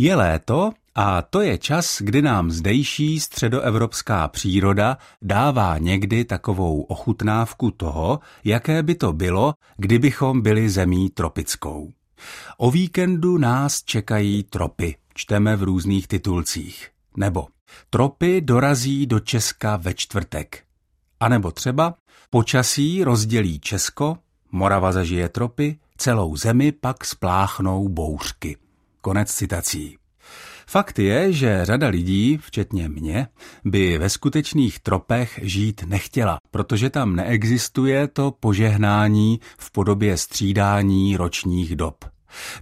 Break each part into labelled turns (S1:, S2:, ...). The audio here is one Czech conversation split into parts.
S1: Je léto a to je čas, kdy nám zdejší středoevropská příroda dává někdy takovou ochutnávku toho, jaké by to bylo, kdybychom byli zemí tropickou. O víkendu nás čekají tropy, čteme v různých titulcích. Nebo tropy dorazí do Česka ve čtvrtek. A nebo třeba počasí rozdělí Česko, Morava zažije tropy, celou zemi pak spláchnou bouřky. Konec citací. Fakt je, že řada lidí, včetně mě, by ve skutečných tropech žít nechtěla, protože tam neexistuje to požehnání v podobě střídání ročních dob.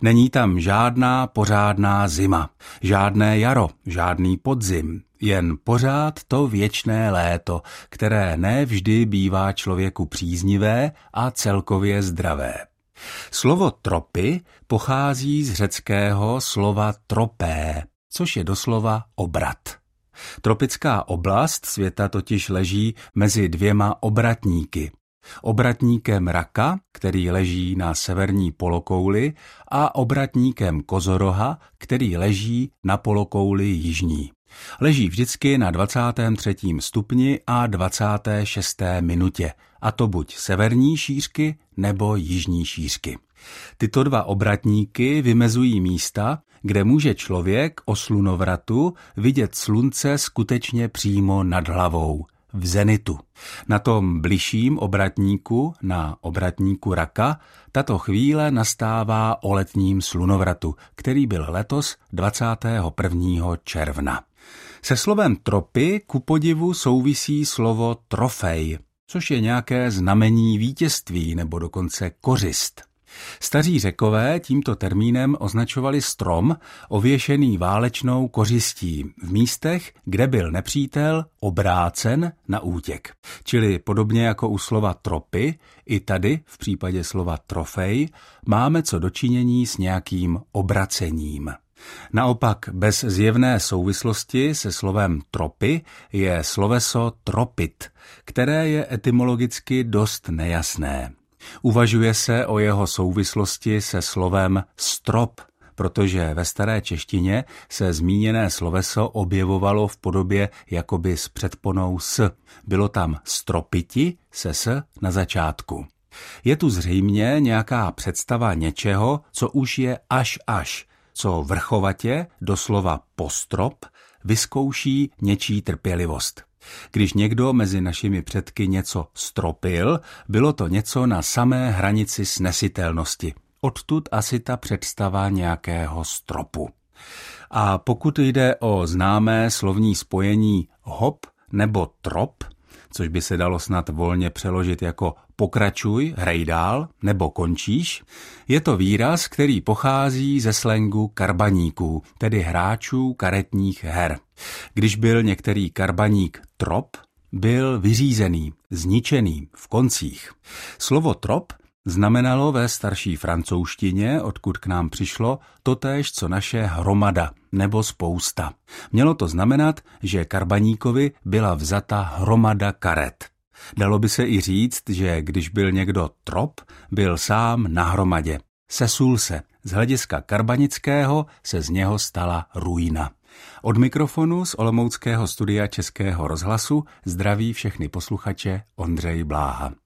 S1: Není tam žádná pořádná zima, žádné jaro, žádný podzim, jen pořád to věčné léto, které ne vždy bývá člověku příznivé a celkově zdravé. Slovo tropy pochází z řeckého slova tropé, což je doslova obrat. Tropická oblast světa totiž leží mezi dvěma obratníky. Obratníkem raka, který leží na severní polokouli, a obratníkem kozoroha, který leží na polokouli jižní. Leží vždycky na 23. stupni a 26. minutě, a to buď severní šířky nebo jižní šířky. Tyto dva obratníky vymezují místa, kde může člověk o slunovratu vidět slunce skutečně přímo nad hlavou, v zenitu. Na tom bližším obratníku, na obratníku raka, tato chvíle nastává o letním slunovratu, který byl letos 21. června. Se slovem tropy ku podivu souvisí slovo trofej, což je nějaké znamení vítězství nebo dokonce kořist. Staří řekové tímto termínem označovali strom ověšený válečnou kořistí v místech, kde byl nepřítel obrácen na útěk. Čili podobně jako u slova tropy, i tady v případě slova trofej máme co dočinění s nějakým obracením. Naopak bez zjevné souvislosti se slovem tropy je sloveso tropit, které je etymologicky dost nejasné. Uvažuje se o jeho souvislosti se slovem strop, protože ve staré češtině se zmíněné sloveso objevovalo v podobě jakoby s předponou s. Bylo tam stropiti se s na začátku. Je tu zřejmě nějaká představa něčeho, co už je až až, co vrchovatě, doslova postrop, vyzkouší něčí trpělivost. Když někdo mezi našimi předky něco stropil, bylo to něco na samé hranici snesitelnosti. Odtud asi ta představa nějakého stropu. A pokud jde o známé slovní spojení hop nebo trop, což by se dalo snad volně přeložit jako pokračuj, hrej dál nebo končíš, je to výraz, který pochází ze slengu karbaníků, tedy hráčů karetních her. Když byl některý karbaník trop, byl vyřízený, zničený v koncích. Slovo trop znamenalo ve starší francouzštině, odkud k nám přišlo, totéž co naše hromada nebo spousta. Mělo to znamenat, že Karbaníkovi byla vzata hromada karet. Dalo by se i říct, že když byl někdo trop, byl sám na hromadě. Sesul se. Z hlediska karbanického se z něho stala ruina. Od mikrofonu z Olomouckého studia Českého rozhlasu zdraví všechny posluchače Ondřej Bláha.